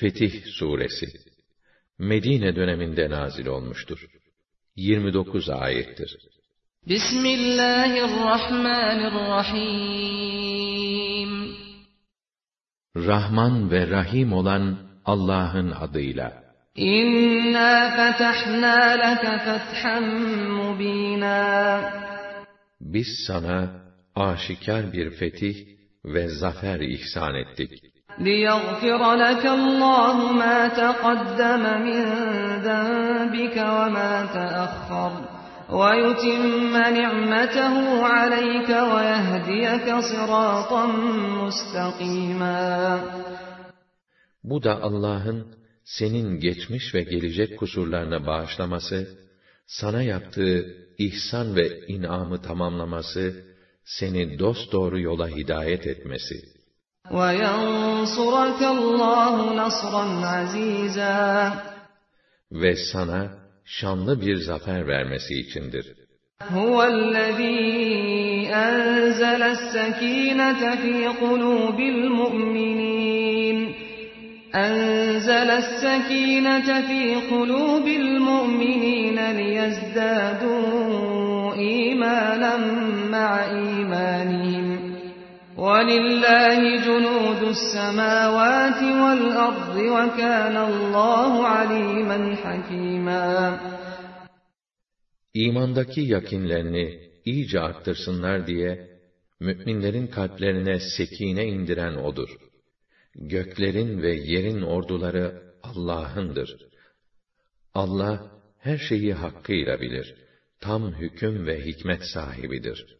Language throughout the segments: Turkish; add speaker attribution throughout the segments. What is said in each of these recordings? Speaker 1: Fetih Suresi Medine döneminde nazil olmuştur. 29 ayettir. Bismillahirrahmanirrahim Rahman ve Rahim olan Allah'ın adıyla. İnna fetahna leke fethan mubina. Biz sana aşikar bir fetih ve zafer ihsan ettik. لِيَغْفِرَ لَكَ اللّٰهُ مَا تَقَدَّمَ مِنْ ذَنْبِكَ وَمَا تَأَخَّرَ وَيُتِمَّ نِعْمَتَهُ عَلَيْكَ وَيَهْدِيَكَ صِرَاطًا مُسْتَقِيمًا Bu da Allah'ın senin geçmiş ve gelecek kusurlarını bağışlaması, sana yaptığı ihsan ve inamı tamamlaması, seni dosdoğru yola hidayet etmesi. وَيَنْصُرَكَ اللّٰهُ نَصْرًا عَز۪يزًا Ve sana şanlı bir zafer vermesi içindir. هُوَ الَّذ۪ي أَنْزَلَ السَّك۪ينَةَ ف۪ي قُلُوبِ الْمُؤْمِنِينَ أنزل السكينة في قلوب المؤمنين ليزدادوا إيمانا مع إيمانهم وَلِلَّهِ جُنُودُ السَّمَاوَاتِ وَالْأَرْضِ وَكَانَ اللّٰهُ عَل۪يمًا حَك۪يمًا İmandaki yakinlerini iyice arttırsınlar diye, müminlerin kalplerine sekine indiren O'dur. Göklerin ve yerin orduları Allah'ındır. Allah, her şeyi hakkıyla bilir. Tam hüküm ve hikmet sahibidir.''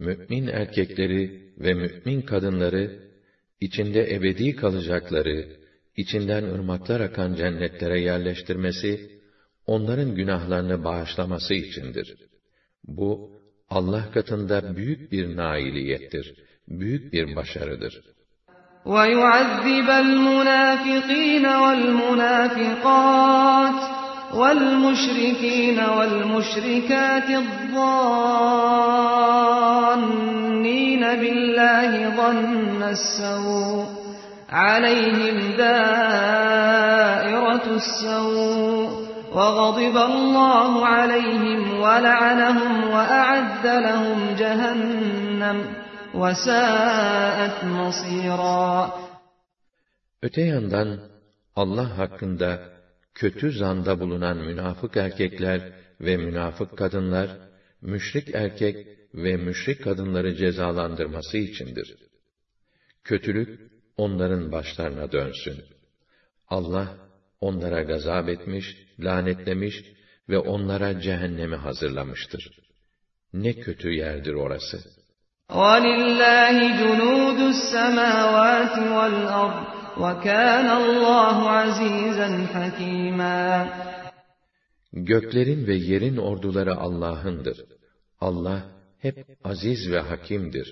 Speaker 1: mümin erkekleri ve mümin kadınları içinde ebedi kalacakları, içinden ırmaklar akan cennetlere yerleştirmesi, onların günahlarını bağışlaması içindir. Bu, Allah katında büyük bir nailiyettir, büyük bir başarıdır. وَيُعَذِّبَ الْمُنَافِقِينَ وَالْمُنَافِقَاتِ والمشركين والمشركات الظانين بالله ظن السوء عليهم دائرة السوء وغضب الله عليهم ولعنهم وأعد لهم جهنم وساءت مصيرا Öte yandan Allah hakkında kötü zanda bulunan münafık erkekler ve münafık kadınlar, müşrik erkek ve müşrik kadınları cezalandırması içindir. Kötülük, onların başlarına dönsün. Allah, onlara gazap etmiş, lanetlemiş ve onlara cehennemi hazırlamıştır. Ne kötü yerdir orası. وَلِلَّهِ جُنُودُ السَّمَاوَاتِ وَالْأَرْضِ وَكَانَ اللّٰهُ عَز۪يزًا حَك۪يمًا Göklerin ve yerin orduları Allah'ındır. Allah hep aziz ve hakimdir.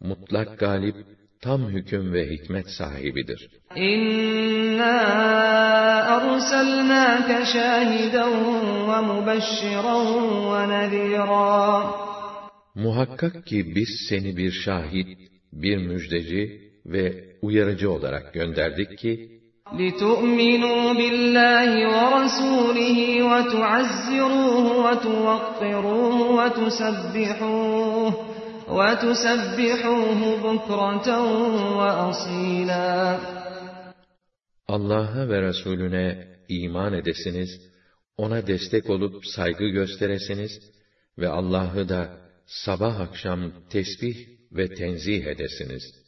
Speaker 1: Mutlak galip, tam hüküm ve hikmet sahibidir. İnna arsalnake şahiden ve mubesşiran ve nezira. Muhakkak ki biz seni bir şahit, bir müjdeci ve uyarıcı olarak gönderdik ki لِتُؤْمِنُوا بِاللّٰهِ وَرَسُولِهِ وَتُعَزِّرُوهُ وَتُوَقِّرُوهُ وَتُسَبِّحُوهُ وَتُسَبِّحُوهُ بُكْرَةً وَأَصِيلًا Allah'a ve Resulüne iman edesiniz, ona destek olup saygı gösteresiniz ve Allah'ı da sabah akşam tesbih ve tenzih edesiniz.''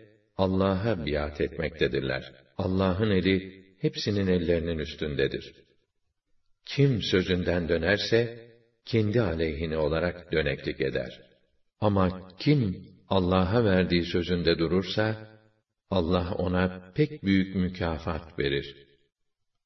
Speaker 1: Allah'a biat etmektedirler. Allah'ın eli hepsinin ellerinin üstündedir. Kim sözünden dönerse kendi aleyhine olarak döneklik eder. Ama kim Allah'a verdiği sözünde durursa Allah ona pek büyük mükafat verir.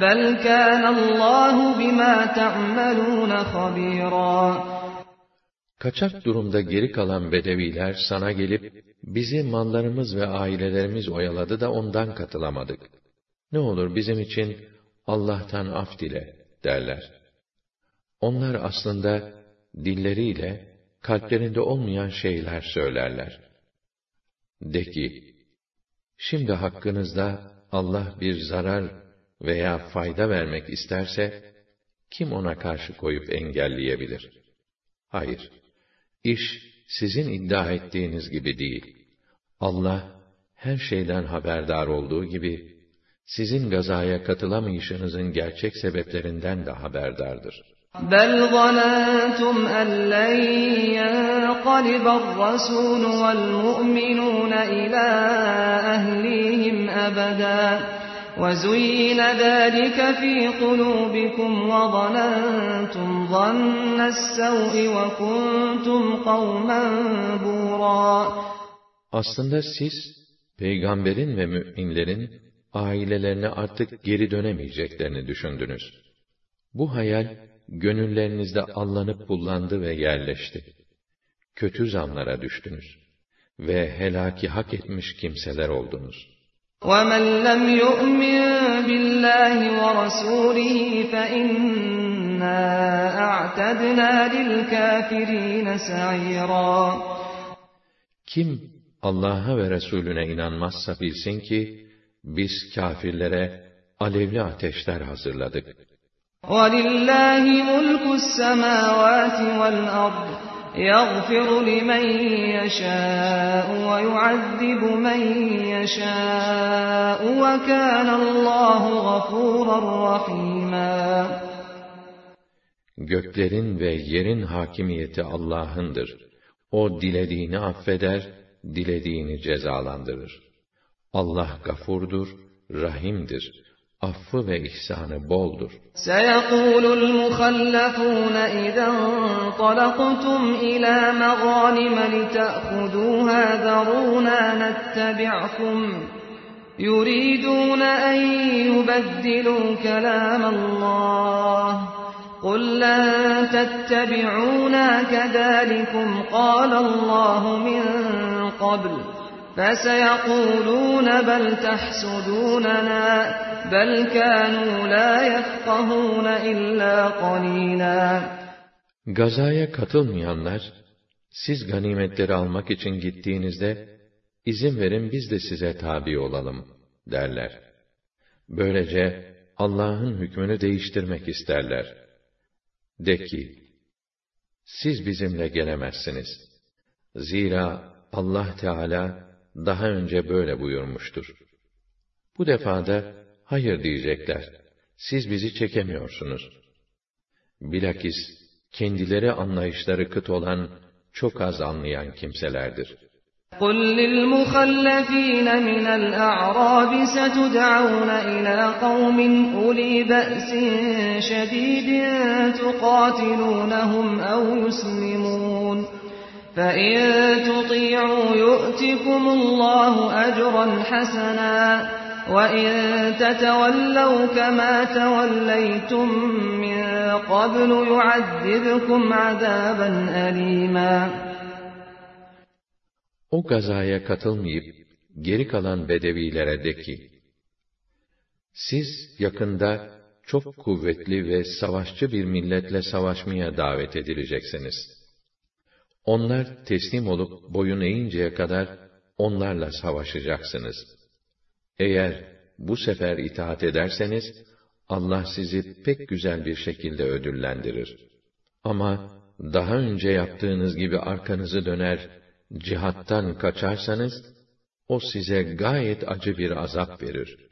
Speaker 1: بَلْ كَانَ اللّٰهُ بِمَا تَعْمَلُونَ خَب۪يرًا Kaçak durumda geri kalan bedeviler sana gelip, bizi mallarımız ve ailelerimiz oyaladı da ondan katılamadık. Ne olur bizim için Allah'tan af dile derler. Onlar aslında dilleriyle kalplerinde olmayan şeyler söylerler. De ki, şimdi hakkınızda Allah bir zarar veya fayda vermek isterse, kim ona karşı koyup engelleyebilir? Hayır, iş sizin iddia ettiğiniz gibi değil. Allah, her şeyden haberdar olduğu gibi, sizin gazaya katılamayışınızın gerçek sebeplerinden de haberdardır. بَلْ ظَنَنْتُمْ أَنْ لَنْ يَنْقَلِبَ الرَّسُولُ وَالْمُؤْمِنُونَ إِلَى أَهْلِيهِمْ أَبَدًا وَزُيِّنَ ذَٰلِكَ ف۪ي قُلُوبِكُمْ وَظَنَنْتُمْ ظَنَّ السَّوْءِ وَكُنْتُمْ قَوْمًا بُورًا Aslında siz, peygamberin ve müminlerin ailelerine artık geri dönemeyeceklerini düşündünüz. Bu hayal, gönüllerinizde allanıp bullandı ve yerleşti. Kötü zamlara düştünüz ve helaki hak etmiş kimseler oldunuz.'' وَمَنْ لَمْ يُؤْمِنْ بِاللّٰهِ وَرَسُولِهِ فَاِنَّا اَعْتَدْنَا لِلْكَافِر۪ينَ سَعِيرًا Kim Allah'a ve Resulüne inanmazsa bilsin ki, biz kafirlere alevli ateşler hazırladık. وَلِلَّهِ مُلْكُ السَّمَاوَاتِ وَالْأَرْضِ يَغْفِرُ لِمَنْ يَشَاءُ وَيُعَذِّبُ مَنْ يَشَاءُ وَكَانَ اللّٰهُ غَفُورًا رَحِيمًا Göklerin ve yerin hakimiyeti Allah'ındır. O dilediğini affeder, dilediğini cezalandırır. Allah gafurdur, rahimdir. affı ve ihsanı boldur. سَيَقُولُ الْمُخَلَّفُونَ اِذَا انْطَلَقْتُمْ اِلَى مَغَانِمَ لِتَأْخُذُوهَا ذَرُونَا نَتَّبِعْكُمْ يُرِيدُونَ اَنْ يُبَدِّلُوا كَلَامَ اللّٰهِ قُلْ لَنْ تَتَّبِعُونَا كَذَلِكُمْ قَالَ اللّٰهُ مِنْ قَبْلِ فَسَيَقُولُونَ بَلْ تَحْسُدُونَنَا بَلْ كَانُوا لَا يَفْقَهُونَ إِلَّا قَلِيلًا Gazaya katılmayanlar, siz ganimetleri almak için gittiğinizde, izin verin biz de size tabi olalım, derler. Böylece Allah'ın hükmünü değiştirmek isterler. De ki, siz bizimle gelemezsiniz. Zira Allah Teala daha önce böyle buyurmuştur. Bu defada hayır diyecekler. Siz bizi çekemiyorsunuz. Bilakis kendileri anlayışları kıt olan çok az anlayan kimselerdir. قُلْ لِلْمُخَلَّفِينَ مِنَ الْأَعْرَابِ سَتُدْعَوْنَ إِلَى قَوْمٍ أُولِي بَأْسٍ شَدِيدٍ تُقَاتِلُونَهُمْ أَوْ يُسْلِمُونَ فَاِنْ تُطِيعُوا يُؤْتِكُمُ اللّٰهُ اَجْرًا حَسَنًا وَاِنْ تَتَوَلَّوْا كَمَا تَوَلَّيْتُمْ مِنْ قَبْلُ يُعَذِّبْكُمْ عَذَابًا أَلِيمًا O gazaya katılmayıp geri kalan bedevilere de ki, siz yakında çok kuvvetli ve savaşçı bir milletle savaşmaya davet edileceksiniz.'' Onlar teslim olup boyun eğinceye kadar onlarla savaşacaksınız. Eğer bu sefer itaat ederseniz Allah sizi pek güzel bir şekilde ödüllendirir. Ama daha önce yaptığınız gibi arkanızı döner, cihattan kaçarsanız o size gayet acı bir azap verir.''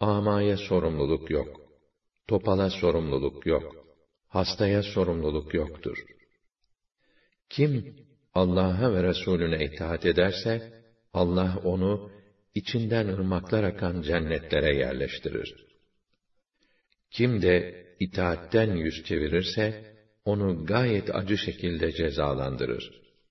Speaker 1: Amaya sorumluluk yok. Topala sorumluluk yok. Hastaya sorumluluk yoktur. Kim Allah'a ve Resulüne itaat ederse, Allah onu içinden ırmaklar akan cennetlere yerleştirir. Kim de itaatten yüz çevirirse, onu gayet acı şekilde cezalandırır.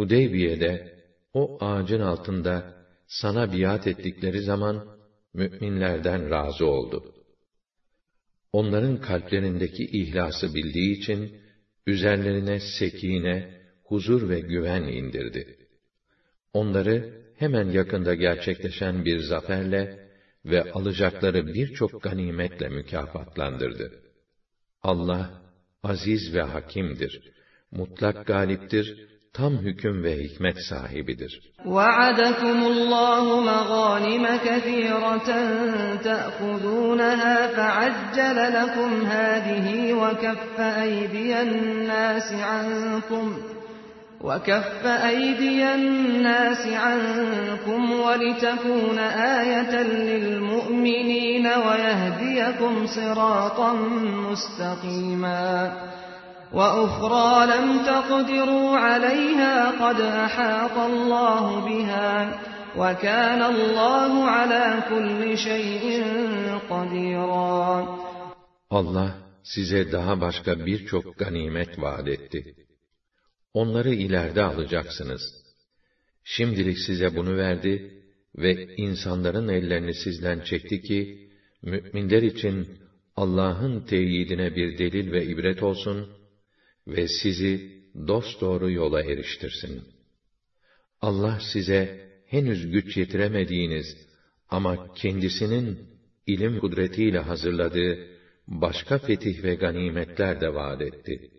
Speaker 1: Hudeybiye'de o ağacın altında sana biat ettikleri zaman müminlerden razı oldu. Onların kalplerindeki ihlası bildiği için üzerlerine sekine, huzur ve güven indirdi. Onları hemen yakında gerçekleşen bir zaferle ve alacakları birçok ganimetle mükafatlandırdı. Allah aziz ve hakimdir. Mutlak galiptir tam hüküm ve hikmet sahibidir. وَعَدَكُمُ اللّٰهُ مَغَانِمَ كَثِيرَةً تَأْخُذُونَهَا فَعَجَّلَ لَكُمْ هَذِهِ وَكَفَّ أَيْدِيَ النَّاسِ عَنْكُمْ وكف أيدي الناس عنكم ولتكون آية للمؤمنين ويهديكم صراطا مستقيما وَأُخْرَى لَمْ تَقْدِرُوا عَلَيْهَا قَدْ أَحَاطَ اللّٰهُ بِهَا وَكَانَ اللّٰهُ عَلَى كُلِّ شَيْءٍ قَدِيرًا Allah size daha başka birçok ganimet vaad etti. Onları ileride alacaksınız. Şimdilik size bunu verdi ve insanların ellerini sizden çekti ki, müminler için Allah'ın teyidine bir delil ve ibret olsun.'' ve sizi dosdoğru yola eriştirsin. Allah size henüz güç yetiremediğiniz ama kendisinin ilim kudretiyle hazırladığı başka fetih ve ganimetler de vaat etti.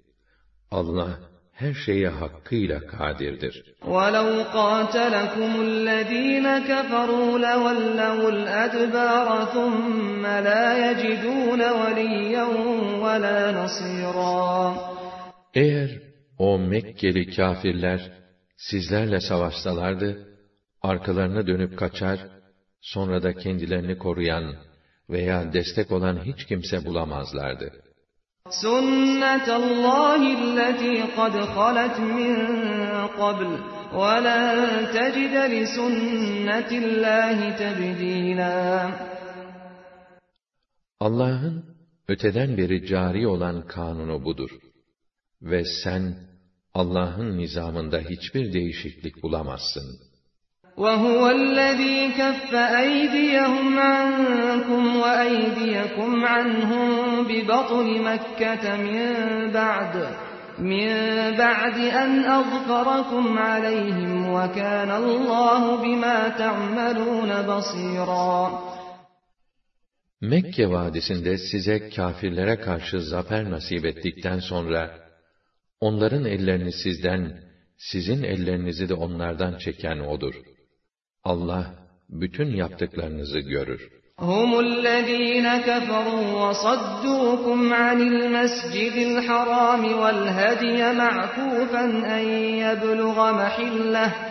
Speaker 1: Allah her şeye hakkıyla kadirdir. وَلَوْ قَاتَلَكُمُ الَّذ۪ينَ كَفَرُوا لَوَلَّوُ الْأَدْبَارَ ثُمَّ لَا يَجِدُونَ وَلِيًّا وَلَا نَصِيرًا eğer o Mekkeli kafirler sizlerle savaşsalardı, arkalarına dönüp kaçar, sonra da kendilerini koruyan veya destek olan hiç kimse bulamazlardı. سُنَّةَ اللّٰهِ الَّتِي قَدْ خَلَتْ مِنْ قَبْلِ وَلَنْ تَجِدَ لِسُنَّةِ اللّٰهِ تَبْد۪يلًا Allah'ın öteden beri cari olan kanunu budur ve sen Allah'ın nizamında hiçbir değişiklik bulamazsın. وَهُوَ الَّذ۪ي كَفَّ اَيْدِيَهُمْ عَنْكُمْ وَاَيْدِيَكُمْ عَنْهُمْ بِبَطْنِ مَكَّةَ مِنْ بَعْدِ مِنْ بَعْدِ أَنْ أَظْفَرَكُمْ عَلَيْهِمْ وَكَانَ اللّٰهُ بِمَا تَعْمَلُونَ بَصِيرًا Mekke vadisinde size kafirlere karşı zafer nasip ettikten sonra Onların ellerini sizden, sizin ellerinizi de onlardan çeken O'dur. Allah, bütün yaptıklarınızı görür. هم الذين كفروا وصدوكم عن المسجد الحرام والهدي معكوفا أن يبلغ محله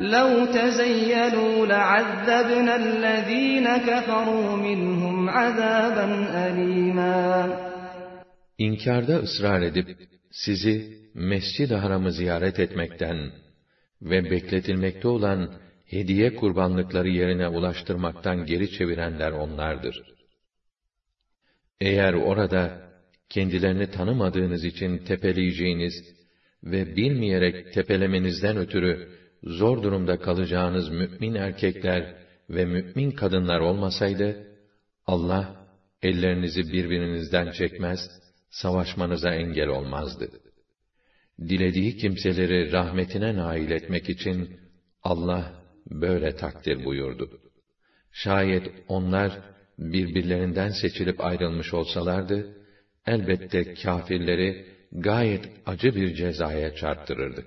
Speaker 1: لَوْ تَزَيَّلُوا لَعَذَّبْنَا الَّذ۪ينَ كَفَرُوا مِنْهُمْ عَذَابًا أَل۪يمًا İnkarda ısrar edip, sizi mescid haramı ziyaret etmekten ve bekletilmekte olan hediye kurbanlıkları yerine ulaştırmaktan geri çevirenler onlardır. Eğer orada kendilerini tanımadığınız için tepeleyeceğiniz ve bilmeyerek tepelemenizden ötürü zor durumda kalacağınız mümin erkekler ve mümin kadınlar olmasaydı, Allah ellerinizi birbirinizden çekmez, savaşmanıza engel olmazdı. Dilediği kimseleri rahmetine nail etmek için Allah böyle takdir buyurdu. Şayet onlar birbirlerinden seçilip ayrılmış olsalardı, elbette kâfirleri gayet acı bir cezaya çarptırırdık.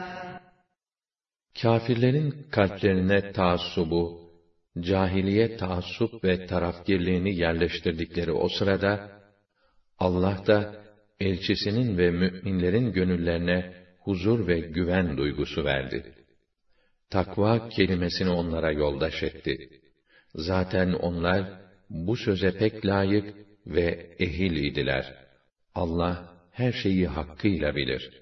Speaker 1: Kâfirlerin kalplerine taassubu, cahiliye taassup ve tarafgirliğini yerleştirdikleri o sırada, Allah da elçisinin ve müminlerin gönüllerine huzur ve güven duygusu verdi. Takva kelimesini onlara yoldaş etti. Zaten onlar bu söze pek layık ve ehil idiler. Allah her şeyi hakkıyla bilir.''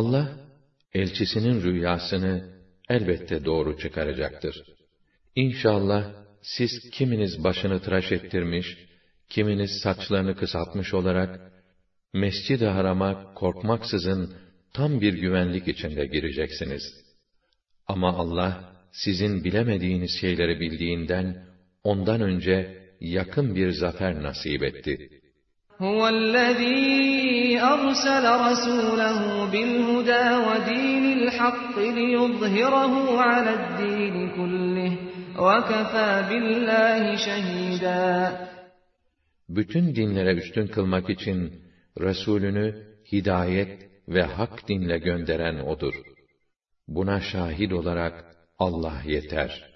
Speaker 1: Allah, elçisinin rüyasını elbette doğru çıkaracaktır. İnşallah siz kiminiz başını tıraş ettirmiş, kiminiz saçlarını kısaltmış olarak, mescid-i harama korkmaksızın tam bir güvenlik içinde gireceksiniz. Ama Allah, sizin bilemediğiniz şeyleri bildiğinden, ondan önce yakın bir zafer nasip etti.'' هو الذي أرسل رسوله بالهدى ودين الحق ليظهره على الدين كله وَكَفَى بِاللّٰهِ شَهِيدًا Bütün dinlere üstün kılmak için Resulünü hidayet ve hak dinle gönderen O'dur. Buna şahit olarak Allah yeter.''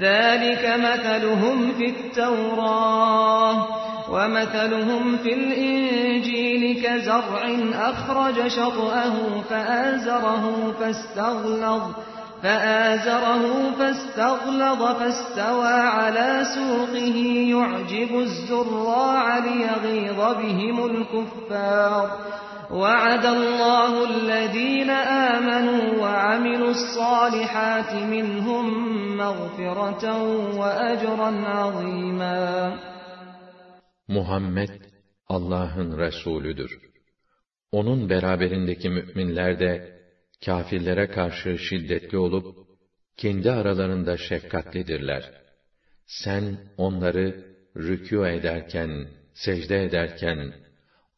Speaker 1: ذلك مثلهم في التوراة ومثلهم في الإنجيل كزرع أخرج شطأه فآزره فاستغلظ فآزره فاستغلظ فاستوى على سوقه يعجب الزراع ليغيظ بهم الكفار وَعَدَ اللّٰهُ الَّذ۪ينَ آمَنُوا وَعَمِلُوا الصَّالِحَاتِ مِنْهُمْ مَغْفِرَةً وَأَجْرًا عَظ۪يمًا Muhammed Allah'ın Resulüdür. Onun beraberindeki müminler de kafirlere karşı şiddetli olup kendi aralarında şefkatlidirler. Sen onları rükû ederken, secde ederken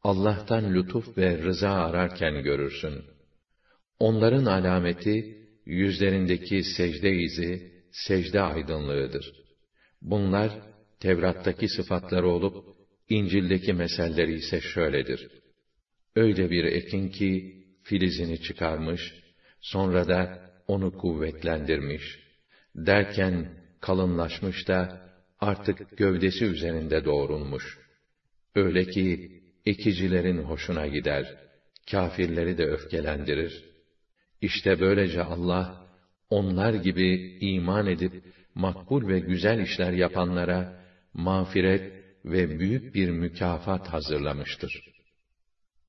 Speaker 1: Allah'tan lütuf ve rıza ararken görürsün. Onların alameti, yüzlerindeki secde izi, secde aydınlığıdır. Bunlar, Tevrat'taki sıfatları olup, İncil'deki meselleri ise şöyledir. Öyle bir ekin ki, filizini çıkarmış, sonra da onu kuvvetlendirmiş. Derken, kalınlaşmış da, artık gövdesi üzerinde doğrulmuş. Öyle ki, ekicilerin hoşuna gider, kafirleri de öfkelendirir. İşte böylece Allah, onlar gibi iman edip, makbul ve güzel işler yapanlara, mağfiret ve büyük bir mükafat hazırlamıştır.